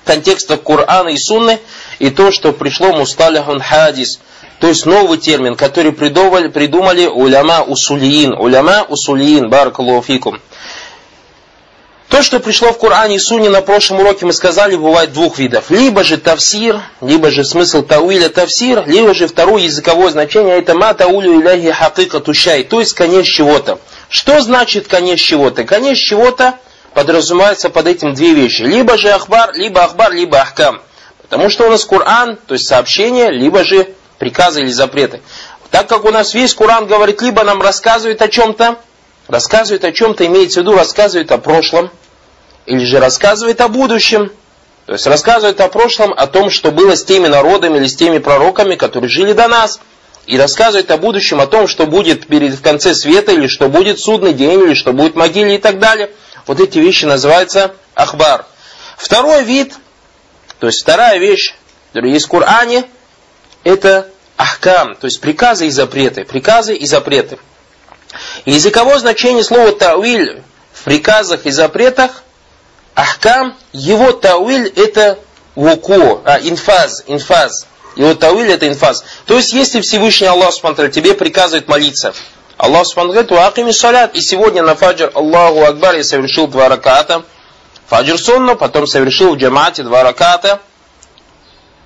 Speaker 2: контекста Корана и Сунны, и то, что пришло мусталихун хадис, то есть новый термин, который придумали, придумали уляма усулиин, уляма усулиин, баракалуфикум. То, что пришло в Коране и Суне на прошлом уроке, мы сказали, бывает двух видов. Либо же тавсир, либо же смысл тауиля тавсир, либо же второе языковое значение, это ма таулю иляхи хакыка тушай, то есть конец чего-то. Что значит конец чего-то? Конец чего-то подразумевается под этим две вещи. Либо же ахбар, либо ахбар, либо ахкам. Потому что у нас Коран, то есть сообщение, либо же приказы или запреты. Так как у нас весь Коран говорит, либо нам рассказывает о чем-то, рассказывает о чем-то, имеется в виду, рассказывает о прошлом, или же рассказывает о будущем. То есть рассказывает о прошлом, о том, что было с теми народами или с теми пророками, которые жили до нас. И рассказывает о будущем, о том, что будет перед, в конце света, или что будет судный день, или что будет могиле и так далее. Вот эти вещи называются ахбар. Второй вид, то есть вторая вещь, которая есть в Коране, это ахкам, то есть приказы и запреты. Приказы и запреты. Языковое значение слова тауиль в приказах и запретах, ахкам, его тауиль это вуку, а, инфаз, инфаз. Его тауиль это инфаз. То есть, если Всевышний Аллах Субтитры тебе приказывает молиться, Аллах Субтитры говорит, салят, и сегодня на фаджр Аллаху Акбар я совершил два раката, фаджр сунну, потом совершил в джамате два раката,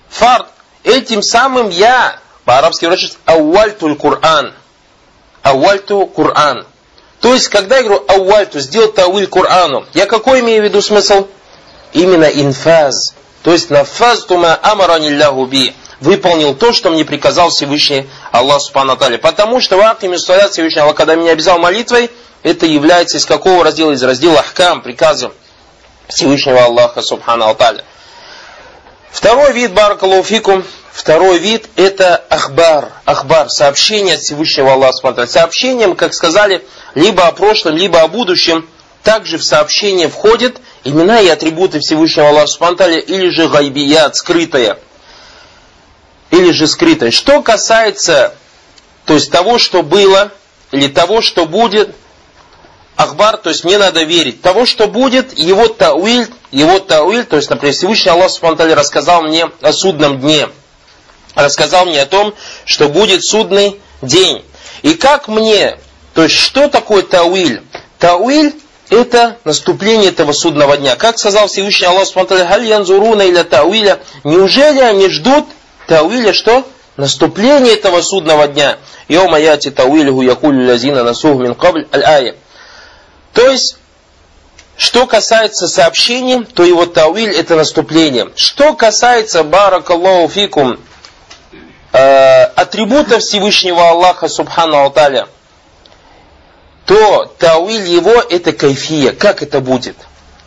Speaker 2: фард. Этим самым я, по-арабски врачусь, ауальтуль Кур'ан, ауальту Кур'ан. То есть, когда я говорю ауальту, сделал тауиль Кур'ану, я какой имею в виду смысл? Именно инфаз. То есть, нафаз тума амаранилляху би. Выполнил то, что мне приказал Всевышний Аллах Субхану Аталя. Потому что в акте салят Всевышний Аллах, когда меня обязал молитвой, это является из какого раздела? Из раздела Ахкам, приказом Всевышнего Аллаха Субхану Аталя. Второй вид Баракалуфикум Второй вид это ахбар, ахбар, сообщение от Всевышнего Аллаха. Сообщением, как сказали, либо о прошлом, либо о будущем, также в сообщение входят имена и атрибуты Всевышнего Аллаха Субтитры или же гайбият, скрытое. Или же скрытое. Что касается то есть того, что было, или того, что будет, Ахбар, то есть мне надо верить. Того, что будет, его тауиль, его тауиль, то есть, например, Всевышний Аллах Субтитры рассказал мне о судном дне рассказал мне о том, что будет судный день. И как мне, то есть что такое тауиль? Тауиль это наступление этого судного дня. Как сказал Всевышний Аллах Субтитры, «Халь янзуруна или тауиля». Неужели они ждут тауиля что? Наступление этого судного дня. Йома яти тауилиху якулю лазина насух мин кабль аль-ая. То есть, что касается сообщений, то его тауиль это наступление. Что касается баракаллаху фикум э, атрибутов Всевышнего Аллаха Субхану Алталя, то тауиль его это кайфия. Как это будет?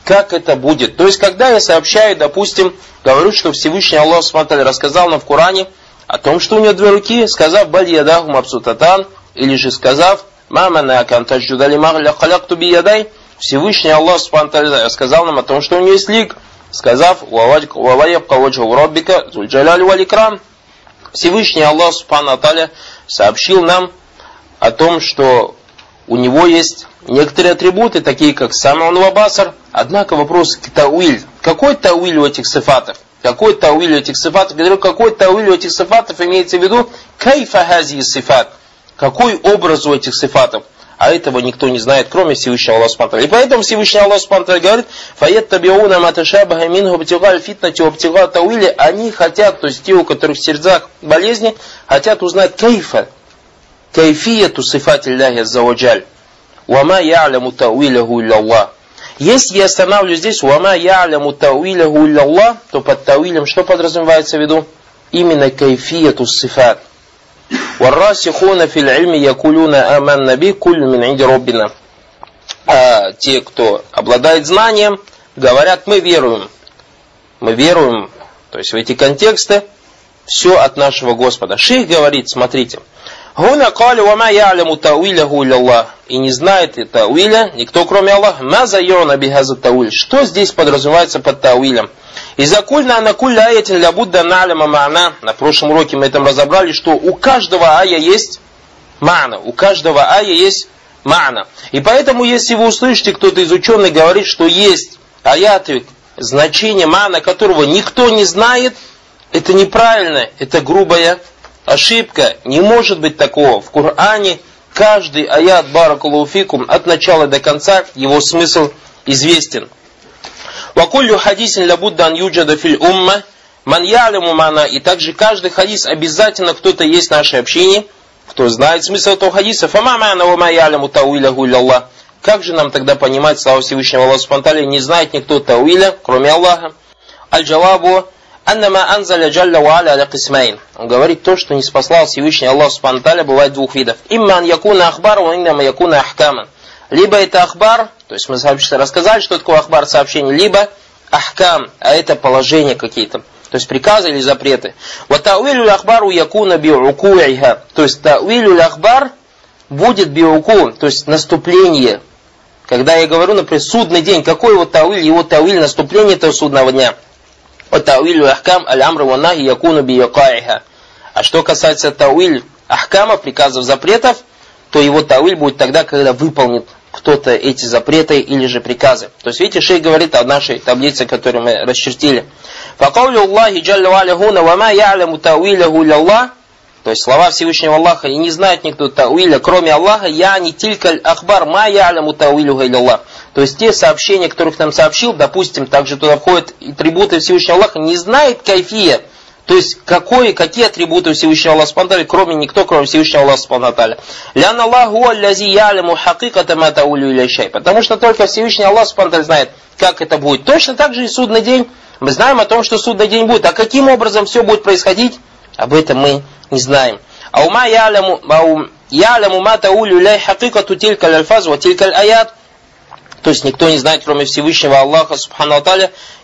Speaker 2: Как это будет? То есть, когда я сообщаю, допустим, говорю, что Всевышний Аллах Субхану рассказал нам в Коране о том, что у него две руки, сказав «Баль ядаху мабсутатан», или же сказав «Мама на кантаджудали магля халякту би ядай», Всевышний Аллах Субхану сказал нам о том, что у него есть лик, сказав «Ваваябка ваджху раббика зульджаляли валикрам». Всевышний Аллах Субхану сообщил нам о том, что у него есть некоторые атрибуты, такие как самон вабасар. Однако вопрос тауиль. Какой тауиль у этих сифатов? Какой тауиль у этих сифатов? Говорю, какой тауиль у этих сифатов имеется в виду? Кайфа хази сифат. Какой образ у этих сифатов? А этого никто не знает, кроме Всевышнего Аллаха Субтитры. И поэтому Всевышний Аллах Субтитры говорит, «Фаят табиуна маташабаха минху бтигаль фитнати обтигал тауили». Они хотят, то есть те, у которых в сердцах болезни, хотят узнать кайфа, кайфияту сифати Аллахи Аззаваджаль. Вама я'ляму тауиляху илля Если я останавливаюсь здесь, вама я'ляму тауиляху илля то под тауилем что подразумевается в виду? Именно кайфияту сифат. Варрасихуна фил ильми якулюна аман наби куль мин инди роббина. А те, кто обладает знанием, говорят, мы веруем. Мы веруем, то есть в эти контексты, все от нашего Господа. Шейх говорит, смотрите, Гуна кали вама яляму тауиляху иляллах. И не знает и тауиля, никто кроме Аллаха. Маза йона бихаза тауиль. Что здесь подразумевается под тауилем? И закульна на кулля аятин ля будда на'ляма ма'на. На прошлом уроке мы этом разобрали, что у каждого ая есть ма'на. У каждого ая есть ма'на. И поэтому, если вы услышите, кто-то из ученых говорит, что есть аяты, значение ма'на, которого никто не знает, это неправильно, это грубая ошибка. Не может быть такого. В Коране каждый аят баракалуфикум от начала до конца его смысл известен. Вакулю хадисин лабуддан юджада филь умма ман яляму мана. И также каждый хадис обязательно кто-то есть в нашей общине, кто знает смысл этого хадиса. Фама мана ва яляму тауиляху Аллах. Как же нам тогда понимать слава Всевышнего Аллаха Субтитры? Не знает никто тауиля, кроме Аллаха. Аль-Джавабу Аннама анзаля джалля ва аля кисмайн. Он говорит то, что не спаслал Всевышний Аллах Субхану бывает двух видов. Имман якуна ахбар, ва иннама якуна ахкаман. Либо это ахбар, то есть мы сообщили, рассказали, что такое ахбар сообщение, либо ахкам, а это положение какие-то, то есть приказы или запреты. Вот тауилю ахбару якуна биукуиха, то есть тауилю ахбар будет биуку, то есть наступление. Когда я говорю, например, судный день, какой его тауиль, его тауиль наступление этого судного дня. Вот тауилю ахкам аль амру ванахи якуна биукаиха. А что касается тауиль ахкама, приказов, запретов, то его тауиль будет тогда, когда выполнит кто-то эти запреты или же приказы. То есть, видите, шей говорит о нашей таблице, которую мы расчертили. فقول الله جل وعلا هنا وما يعلم تأويله إلا الله то есть слова Всевышнего Аллаха, и не знает никто тауиля, кроме Аллаха, я не тилькаль ахбар, ма яляму тауилю Аллах. То есть те сообщения, которых нам сообщил, допустим, также туда входят атрибуты Всевышнего Аллаха, не знает кайфия, то есть какой, какие атрибуты Всевышнего Аллаха Субтитры, кроме никто, кроме Всевышнего Аллаха Субтитры. Лян Аллаху аллази яляму хакиката ма таулю илящай. Потому что только Всевышний Аллах Субтитры знает, как это будет. Точно так же и судный день. Мы знаем о том, что судный день будет. А каким образом все будет происходить? Об этом мы не знаем. А ума яляму, яляму ма таулю ляй хакикату тилька альфаз ва тилька аят. То есть никто не знает, кроме Всевышнего Аллаха, Субхану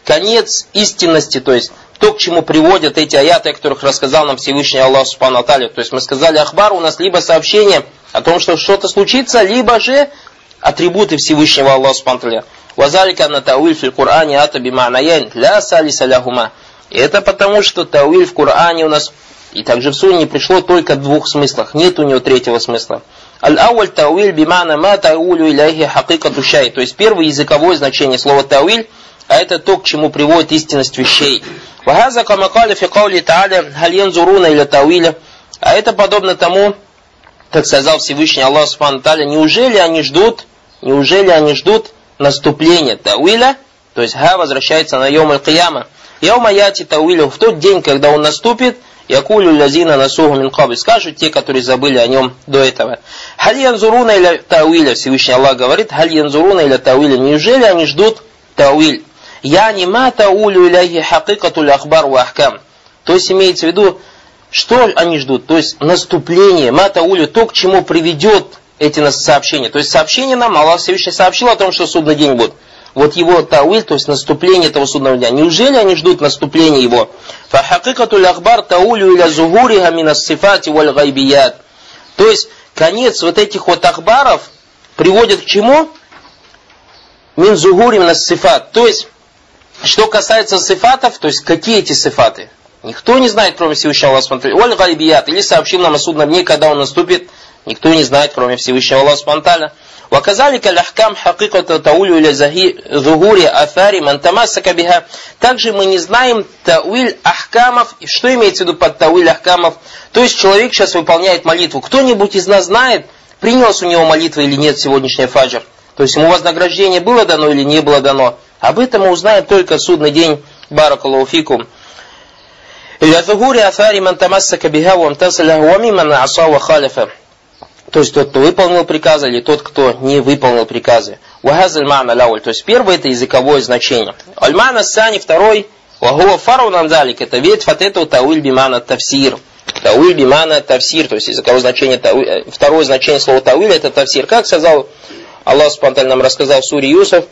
Speaker 2: конец истинности, то есть то, к чему приводят эти аяты, о которых рассказал нам Всевышний Аллах Субхану Аталя. То есть мы сказали, Ахбар у нас либо сообщение о том, что что-то случится, либо же атрибуты Всевышнего Аллаха Субхану Аталя. Вазалика на тауиль в Коране ата бима'наян ля салиса ляхума. И это потому, что тауиль в Коране у нас и также в Сунне пришло только в двух смыслах. Нет у него третьего смысла. Аль-ауаль тауиль бимана ма таулю иляхи хакика душай. То есть первое языковое значение слова тауиль, а это то, к чему приводит истинность вещей. Камакали фи каули тааля халь зуруна или тауиля. А это подобно тому, как сказал Всевышний Аллах Субхану Таля, неужели они ждут, неужели они ждут
Speaker 1: наступление тауиля, то есть га возвращается на йом аль-кияма. Яума яти тауилю, в тот день, когда он наступит, Якулю лязина насуху мин кабли. Скажут те, которые забыли о нем до этого. Халь янзуруна или тауиля. Всевышний Аллах говорит, халь янзуруна или тауиля. Неужели они ждут тауиль? Я не ма таулю иляхи хакикатуль ахбар ва ахкам. То есть имеется в виду, что они ждут? То есть наступление, ма таулю, то, к чему приведет эти сообщения. То есть сообщение нам Аллах Всевышний сообщил о том, что судный день будет вот его тауиль, то есть наступление этого судного дня. Неужели они ждут наступления его? Фахакикатуль ахбар таулю иля зугуриха минас сифати валь гайбият. То есть конец вот этих вот ахбаров приводит к чему? Мин зугури минас сифат. То есть, что касается сифатов, то есть какие эти сифаты? Никто не знает, кроме Всевышнего Аллаха Валь гайбият. Или сообщил нам о судном дне, когда он наступит. Никто не знает, кроме Всевышнего Аллаха Субтитры. وكذلك الأحكام حقيقة تأويل إلى ظهور آثار من تمسك بها. Также мы не знаем тауиль ахкамов. Что имеется в виду под тауиль ахкамов? То есть человек сейчас выполняет молитву. Кто-нибудь из нас знает, принялась у него молитва или нет сегодняшний фаджр? То есть ему вознаграждение было дано или не было дано? Об этом мы узнаем только судный день Баракалауфикум. Ляфигури афари мантамассака биха вамтасаля вамиман асава халифа. То есть тот, кто выполнил приказы, или тот, кто не выполнил приказы. Вахазаль мана лауль. То есть первое это языковое значение. Альмана сани второй. Вагуа фару намдалик. Это ветвь от этого тауиль бимана тавсир. Тауиль бимана тавсир. То есть языковое значение, тауиль, э, второе значение слова тауиль это тавсир. Как сказал Аллах Субтитры нам рассказал в суре Юсов,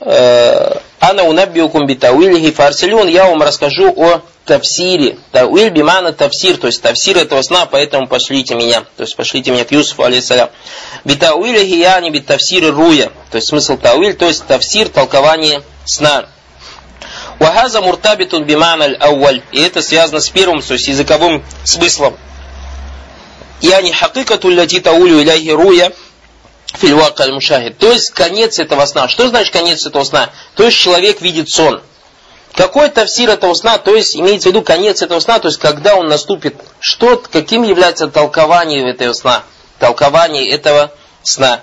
Speaker 1: Э, Ана унаббиукум битауилихи фарсилюн. Я вам расскажу о тавсире. Тауиль бимана тавсир, то есть тавсир этого сна, поэтому пошлите меня. То есть пошлите меня к Юсуфу, алейсалям. Битауилихи я не битавсиры руя. То есть смысл тауиль, то есть тавсир, толкование сна. Вахаза муртабитун бимана аль И это связано с первым, то есть языковым смыслом. Я не хакикату ляти таулю иляхи руя фильвака аль-мушахид. То есть конец этого сна. Что значит конец этого сна? То есть человек видит сон. Какой тавсир этого сна, то есть имеется в виду конец этого сна, то есть когда он наступит, что, каким является толкование этого сна, толкование этого сна.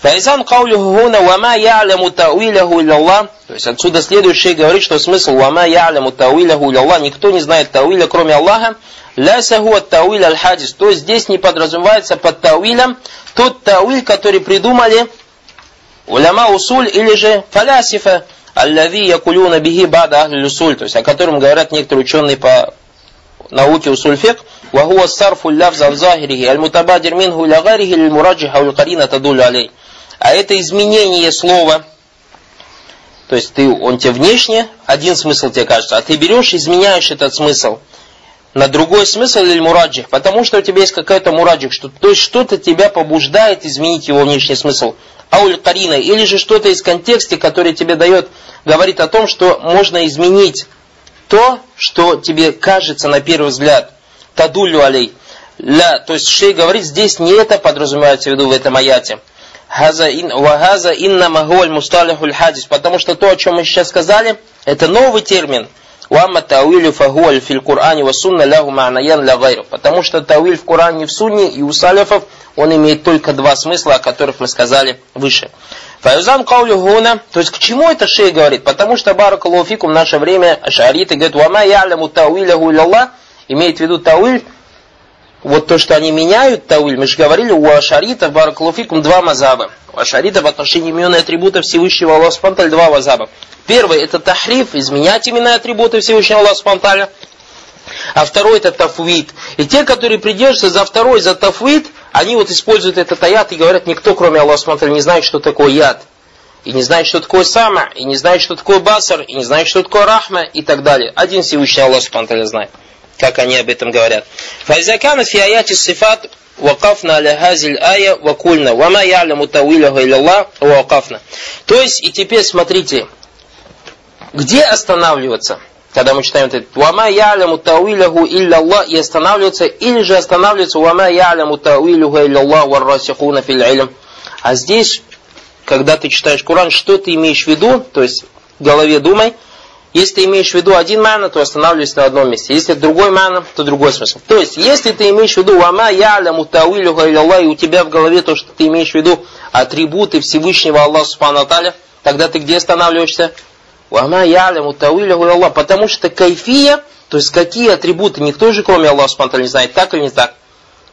Speaker 1: Файзан каулюху вама я'ляму тауиляху илlallah. То есть отсюда следующее говорит, что смысл вама я'ляму тауиляху илlallah. Никто не знает тауиля, кроме Аллаха. Лясягу от тауил аль-хадис. То есть здесь не подразумевается под тауилом тот тауил, который придумали уляма усуль или же фалясифа, аллави якулюна бихи бада ахлю усуль, то есть о котором говорят некоторые ученые по науке усульфик, вахуа сарфу лявза в захирихи, аль-мутабадир мингу ля гарихи ль мураджиха уль карина тадулю алей. А это изменение слова, то есть ты, он тебе внешне, один смысл тебе кажется, а ты берешь и изменяешь этот смысл – на другой смысл или мураджих, потому что у тебя есть какой-то мураджих, что, то есть что-то тебя побуждает изменить его внешний смысл. Ауль карина, или же что-то из контекста, который тебе дает, говорит о том, что можно изменить то, что тебе кажется на первый взгляд. Тадулю алей. Ля, то есть шей говорит, здесь не это подразумевается в виду в этом аяте. Вахаза инна магуаль мусталихуль хадис. Потому что то, о чем мы сейчас сказали, это новый термин – Уамма тауилю фагуаль филь Кур'ане ва сунна лягу ма'наян ля гайру. Потому что тауиль в Коране в Сунне и у салифов, он имеет только два смысла, о которых мы сказали выше. Фаюзан каулю гуна, то есть к чему это шей говорит? Потому что баракалуфикум в наше время ашариты говорят, вама яляму тауиляху илlallah, имеет в виду тауиль, вот то, что они меняют тауиль, мы же говорили, у ашаритов баракалуфикум два мазаба. У ашаритов в отношении имен и атрибутов Всевышнего Аллаха два мазаба. Первый это тахриф, изменять имена атрибуты Всевышнего Аллаха Субтитры. А второй это тафвид. И те, которые придерживаются за второй, за тафвид, они вот используют этот аят и говорят, никто кроме Аллаха Субтитры не знает, что такое яд. И не знает, что такое сама, и не знает, что такое басар, и не знает, что такое рахма, и так далее. Один Всевышний Аллах Субтитры знает как они об этом говорят. Файзакана фи аяти сифат вакафна аля хазиль ая вакульна вама яляму тауиляха илля вакафна. То есть, и теперь смотрите, где останавливаться? Когда мы читаем это, «Вама яляму тауиляху илля Аллах» и останавливаться, или же останавливаться «Вама яляму тауиляху илля Аллах варрасихуна фил илм». А здесь, когда ты читаешь Коран, что ты имеешь в виду, то есть в голове думай – если ты имеешь в виду один мана, то останавливайся на одном месте. Если другой мана, то другой смысл. То есть, если ты имеешь в виду вама яляму тауилюха и у тебя в голове то, что ты имеешь в виду атрибуты Всевышнего Аллаха Субхану тогда ты где останавливаешься? Вама яляму тауилюха Аллах. Потому что кайфия, то есть какие атрибуты, никто же кроме Аллаха Субхану не знает, так или не так.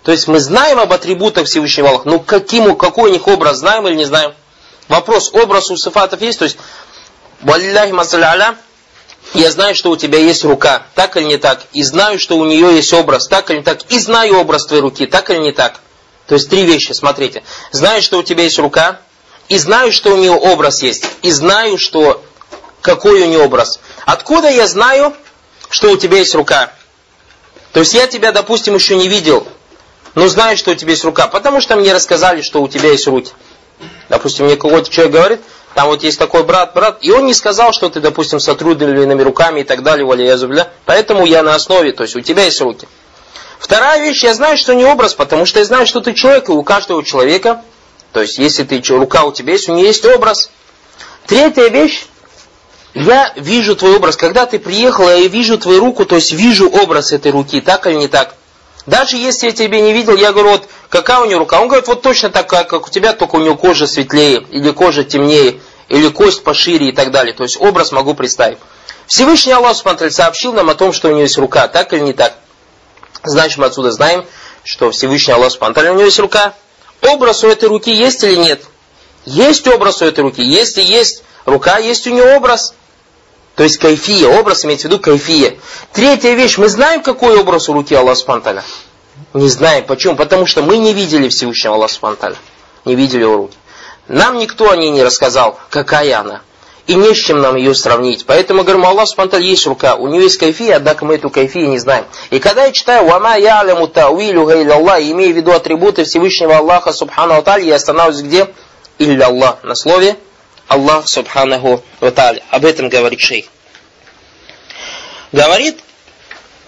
Speaker 1: То есть мы знаем об атрибутах Всевышнего Аллаха, но каким, какой у них образ, знаем или не знаем? Вопрос, образ у сифатов есть, то есть, валлахи масаля я знаю, что у тебя есть рука, так или не так, и знаю, что у нее есть образ, так или не так, и знаю образ твоей руки, так или не так. То есть три вещи, смотрите. Знаю, что у тебя есть рука, и знаю, что у нее образ есть, и знаю, что какой у нее образ. Откуда я знаю, что у тебя есть рука? То есть я тебя, допустим, еще не видел, но знаю, что у тебя есть рука, потому что мне рассказали, что у тебя есть руки. Допустим, мне какой-то человек говорит, там вот есть такой брат, брат, и он не сказал, что ты, допустим, с отрубленными руками и так далее, валя зубля. Поэтому я на основе, то есть у тебя есть руки. Вторая вещь, я знаю, что не образ, потому что я знаю, что ты человек, и у каждого человека, то есть если ты рука у тебя есть, у нее есть образ. Третья вещь, я вижу твой образ. Когда ты приехал, я вижу твою руку, то есть вижу образ этой руки, так или не так. Даже если я тебя не видел, я говорю, вот какая у нее рука? Он говорит, вот точно такая, как у тебя, только у нее кожа светлее, или кожа темнее, или кость пошире и так далее. То есть образ могу представить. Всевышний Аллах Субтитры сообщил нам о том, что у нее есть рука, так или не так. Значит, мы отсюда знаем, что Всевышний Аллах Субтитры у нее есть рука. Образ у этой руки есть или нет? Есть образ у этой руки. Если есть рука, есть у нее образ. То есть кайфия, образ имеется в виду кайфия. Третья вещь, мы знаем, какой образ у руки Аллаха Субтитры. Не знаем. Почему? Потому что мы не видели Всевышнего Аллаха Субтитры. Не видели его руки. Нам никто о ней не рассказал, какая она. И не с чем нам ее сравнить. Поэтому говорим, Аллах Субтитры есть рука. У нее есть кайфия, однако мы эту кайфию не знаем. И когда я читаю «Вама яляму тауилю Аллах», имея в виду атрибуты Всевышнего Аллаха Субхану Аталь, я останавливаюсь где? Илля Аллах. На слове Аллах Субханаху Ваталя. Об этом говорит шейх. Говорит,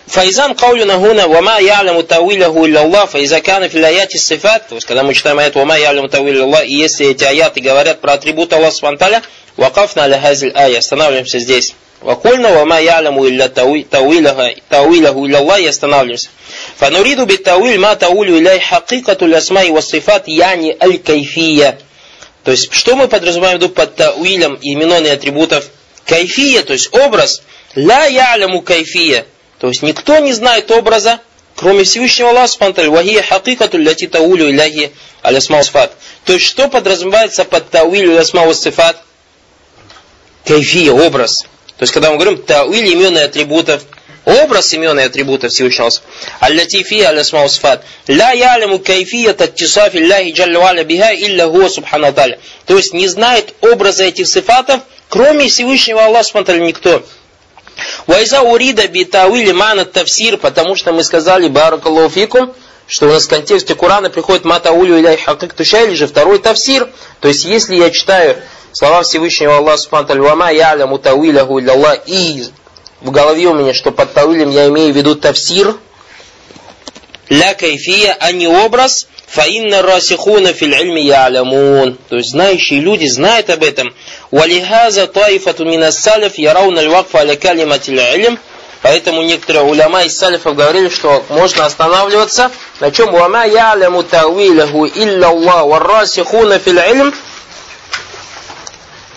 Speaker 1: Файзан каулюна гуна вама яляму тауиляху илля Аллах, файза кана фил аяти сифат, то есть когда мы читаем аят вама яляму тауиля Аллах, и если эти аяты говорят про атрибут Аллаха Субханаталя, вакафна аля хазиль ая, останавливаемся здесь. Вакульна вама яляму илля тауиляху илля Аллах, и останавливаемся. Фануриду бит тауиль ма таулю иляй хакикату лясмай вассифат яни аль кайфия. То есть, что мы подразумеваем под тауилем именон и атрибутов? Кайфия, то есть образ. Ля яляму кайфия. То есть, никто не знает образа, кроме Всевышнего Аллаха хакикату ляти таулю иляхи алясмау сфат. То есть, что подразумевается под тауилю алясмау сифат? Кайфия, образ. То есть, когда мы говорим тауиль имен и атрибутов, образ имен и атрибутов Всевышнего Аллати фи алясмау сфат. Ля яляму кайфия таттисафи Аллахи джалла биха илля хуа субхану То есть не знает образа этих сифатов, кроме Всевышнего Аллаха никто. Вайза урида би тауили мана тавсир, потому что мы сказали баракаллаху что у нас в контексте Корана приходит матаулю иляй хакик туша, или же второй тавсир. То есть, если я читаю слова Всевышнего Аллаха Субхану Вама яля мутауиляху илля и в голове у меня, что под тауилем я имею в виду тавсир, ля кайфия, а не образ, фаинна расихуна фил ильми ялямун. То есть знающие люди знают об этом. Валихаза таифату минас салиф ярауна львакфа аля калиматил илм. Поэтому некоторые уляма из салифов говорили, что можно останавливаться на чем «Вама яляму тауилаху илля Аллах варрасихуна фил илм»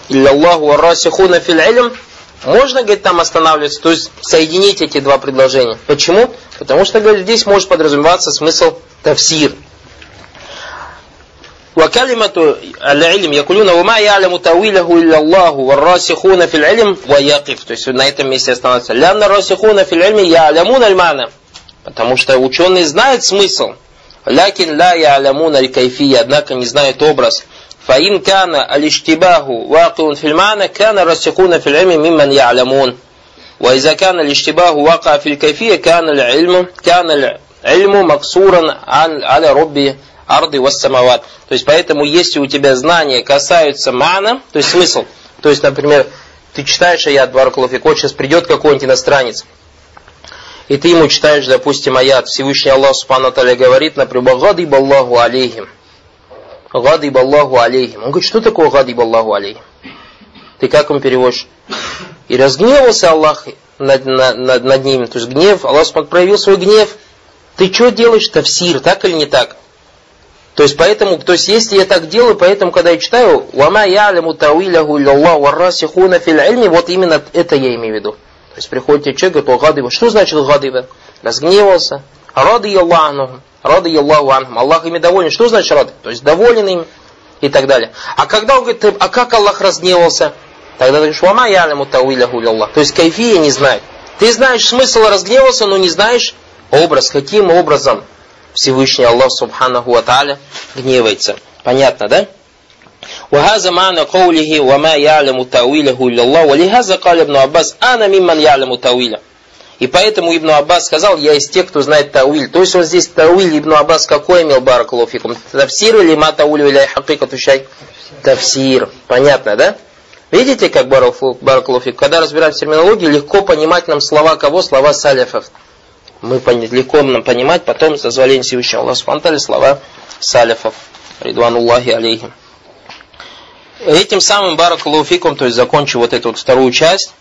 Speaker 1: «Илля Аллах варрасихуна фил илм» можно, говорит, там останавливаться, то есть соединить эти два предложения. Почему? Потому что, говорит, здесь может подразумеваться смысл тавсир. وكلمة العلم يقولون وما يعلم تأويله إلا الله والراسخون في العلم ويقف то есть на этом месте остановиться لأن الراسخون في العلم يعلمون المعنى потому что ученые знают смысл لكن لا يعلمون الكيفية однако не знают образ فإن كان الاشتباه واقع في المعنى كان الراسخون في العلم ممن يعلمون وإذا كان الاشتباه واقع في الكيفية كان العلم كان العلم مقصورا على رب арды вассамават. То есть, поэтому, если у тебя знания касаются мана, то есть смысл, то есть, например, ты читаешь аят Баракулафик, вот сейчас придет какой-нибудь иностранец, и ты ему читаешь, допустим, аят, Всевышний Аллах Субхану говорит, например, «Гадиб Аллаху алейхим». Гадиб Аллаху алейхим. Он говорит, что такое гадиб Аллаху алейхим? Ты как ему переводишь? И разгневался Аллах над, над, над ними. То есть гнев, Аллах проявил свой гнев. Ты что делаешь? Тавсир, так или не так? То есть поэтому, то есть если я так делаю, поэтому когда я читаю, «Вама яляму тауиляху илlallah варрасихуна фил ильми», вот именно это я имею в виду. То есть приходит человек, говорит, гадыба. Что значит гадыба? Разгневался. Рады Аллаху, рады Аллаху анхум. Аллах ими доволен. Что значит рады? То есть доволен им и так далее. А когда он говорит, а как Аллах разгневался? Тогда ты говоришь, вама яляму тауиляху илlallah. То есть кайфия не знает. Ты знаешь смысл разгневался, но не знаешь образ. Каким образом? Всевышний Аллах Субханаху Ва Тааля гневается. Понятно, да? وهذا معنى قوله وما يعلم تأويله إلا الله ولهذا قال ابن عباس أنا ممن يعلم تأويله и поэтому Ибн Аббас сказал, я из тех, кто знает Тауиль. То есть он здесь Тауиль Ибн Аббас какой имел Баракалуфикум? Тавсир или ма Таулю или Хакикату Шай? Тавсир. Понятно, да? Видите, как Баракалуфик? Когда разбираем терминологию, легко понимать нам слова кого? Слова салифов мы легко нам понимать потом с дозволения Всевышнего Аллаха Субхану слова салифов, ридвануллахи алейхим. Этим самым баракалуфиком, то есть закончу вот эту вот вторую часть,